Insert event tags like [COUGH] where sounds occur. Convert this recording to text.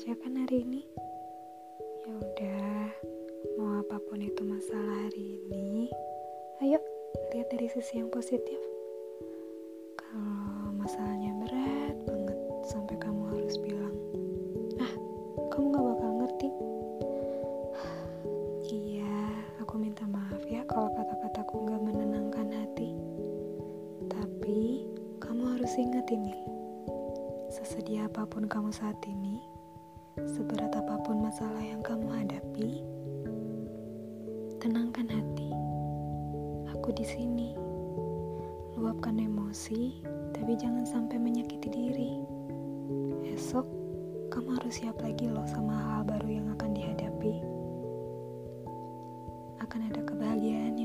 aja kan hari ini? Ya udah, mau apa pun itu masalah hari ini, ayo lihat dari sisi yang positif. Kalau masalahnya berat banget sampai kamu harus bilang, ah, kamu gak bakal ngerti. [SIGHS] Iya, aku minta maaf ya kalau kata-kataku gak menenangkan hati. Tapi kamu harus ingat ini. Sesedia apa pun kamu saat ini, seberat apa pun masalah yang kamu hadapi, tenangkan hati. Aku di sini. Luapkan emosi, tapi jangan sampai menyakiti diri. Esok, kamu harus siap lagi loh sama hal baru yang akan dihadapi. Akan ada kebahagiaan